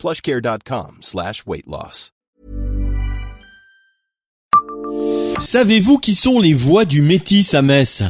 plushcare.com slash weight loss. Savez-vous qui sont les voix du métis à Metz?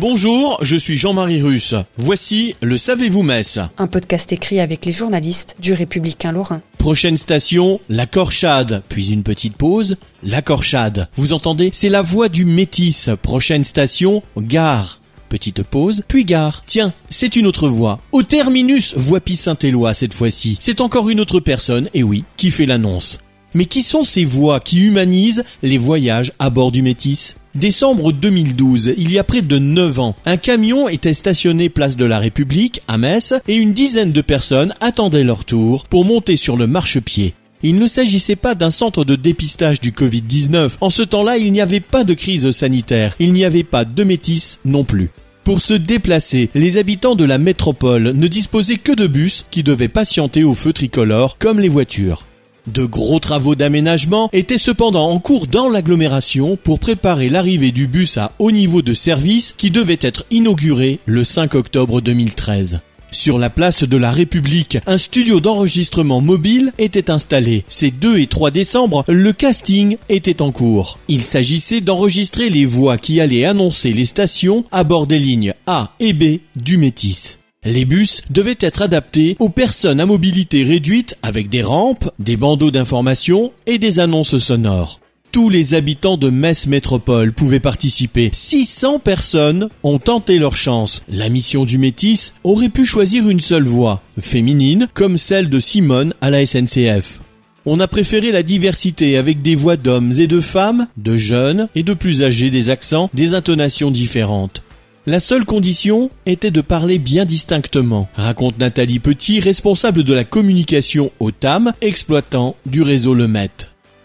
Bonjour, je suis Jean-Marie Russe. Voici le Savez-vous Metz Un podcast écrit avec les journalistes du Républicain Lorrain. Prochaine station, la Corchade, puis une petite pause, la Corchade. Vous entendez C'est la voix du métis. Prochaine station, gare. Petite pause, puis gare. Tiens, c'est une autre voix. Au terminus, voix Saint-Éloi cette fois-ci. C'est encore une autre personne, et oui, qui fait l'annonce. Mais qui sont ces voix qui humanisent les voyages à bord du Métis? Décembre 2012, il y a près de 9 ans, un camion était stationné place de la République à Metz et une dizaine de personnes attendaient leur tour pour monter sur le marchepied. Il ne s'agissait pas d'un centre de dépistage du Covid-19. En ce temps-là, il n'y avait pas de crise sanitaire. Il n'y avait pas de métis non plus. Pour se déplacer, les habitants de la métropole ne disposaient que de bus qui devaient patienter au feu tricolore comme les voitures. De gros travaux d'aménagement étaient cependant en cours dans l'agglomération pour préparer l'arrivée du bus à haut niveau de service qui devait être inauguré le 5 octobre 2013. Sur la place de la République, un studio d'enregistrement mobile était installé. Ces 2 et 3 décembre, le casting était en cours. Il s'agissait d'enregistrer les voix qui allaient annoncer les stations à bord des lignes A et B du Métis. Les bus devaient être adaptés aux personnes à mobilité réduite avec des rampes, des bandeaux d'information et des annonces sonores. Tous les habitants de Metz Métropole pouvaient participer. 600 personnes ont tenté leur chance. La mission du Métis aurait pu choisir une seule voix, féminine, comme celle de Simone à la SNCF. On a préféré la diversité avec des voix d'hommes et de femmes, de jeunes et de plus âgés, des accents, des intonations différentes. La seule condition était de parler bien distinctement, raconte Nathalie Petit, responsable de la communication au TAM, exploitant du réseau Le Met.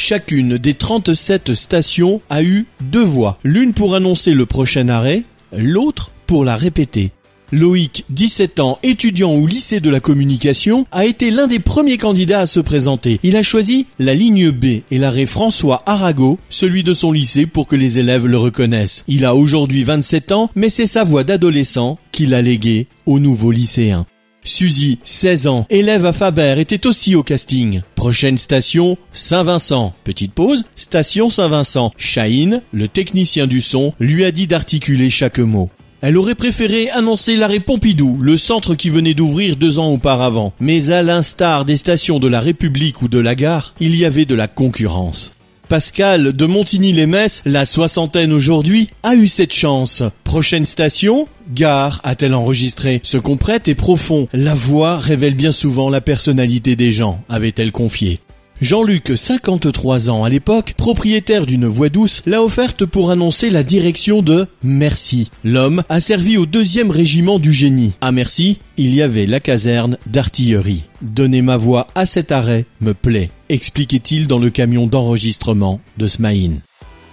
Chacune des 37 stations a eu deux voix, l'une pour annoncer le prochain arrêt, l'autre pour la répéter. Loïc, 17 ans, étudiant au lycée de la communication, a été l'un des premiers candidats à se présenter. Il a choisi la ligne B et l'arrêt François Arago, celui de son lycée pour que les élèves le reconnaissent. Il a aujourd'hui 27 ans, mais c'est sa voix d'adolescent qu'il a léguée au nouveau lycéen. Suzy, 16 ans, élève à Faber, était aussi au casting. Prochaine station, Saint-Vincent. Petite pause, station Saint-Vincent. Chahine, le technicien du son, lui a dit d'articuler chaque mot. Elle aurait préféré annoncer l'arrêt Pompidou, le centre qui venait d'ouvrir deux ans auparavant. Mais à l'instar des stations de la République ou de la gare, il y avait de la concurrence. Pascal de Montigny-les-Metz, la soixantaine aujourd'hui, a eu cette chance. Prochaine station, gare, a-t-elle enregistré. Ce qu'on prête est profond. La voix révèle bien souvent la personnalité des gens, avait-elle confié. Jean-Luc, 53 ans à l'époque, propriétaire d'une voix douce, l'a offerte pour annoncer la direction de Merci. L'homme a servi au deuxième régiment du génie. À Merci, il y avait la caserne d'artillerie. Donner ma voix à cet arrêt me plaît, expliquait-il dans le camion d'enregistrement de Smaïn.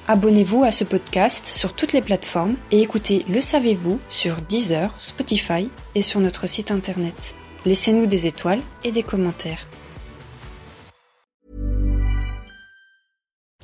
Abonnez-vous à ce podcast sur toutes les plateformes et écoutez Le Savez-vous sur Deezer, Spotify et sur notre site internet. Laissez-nous des étoiles et des commentaires.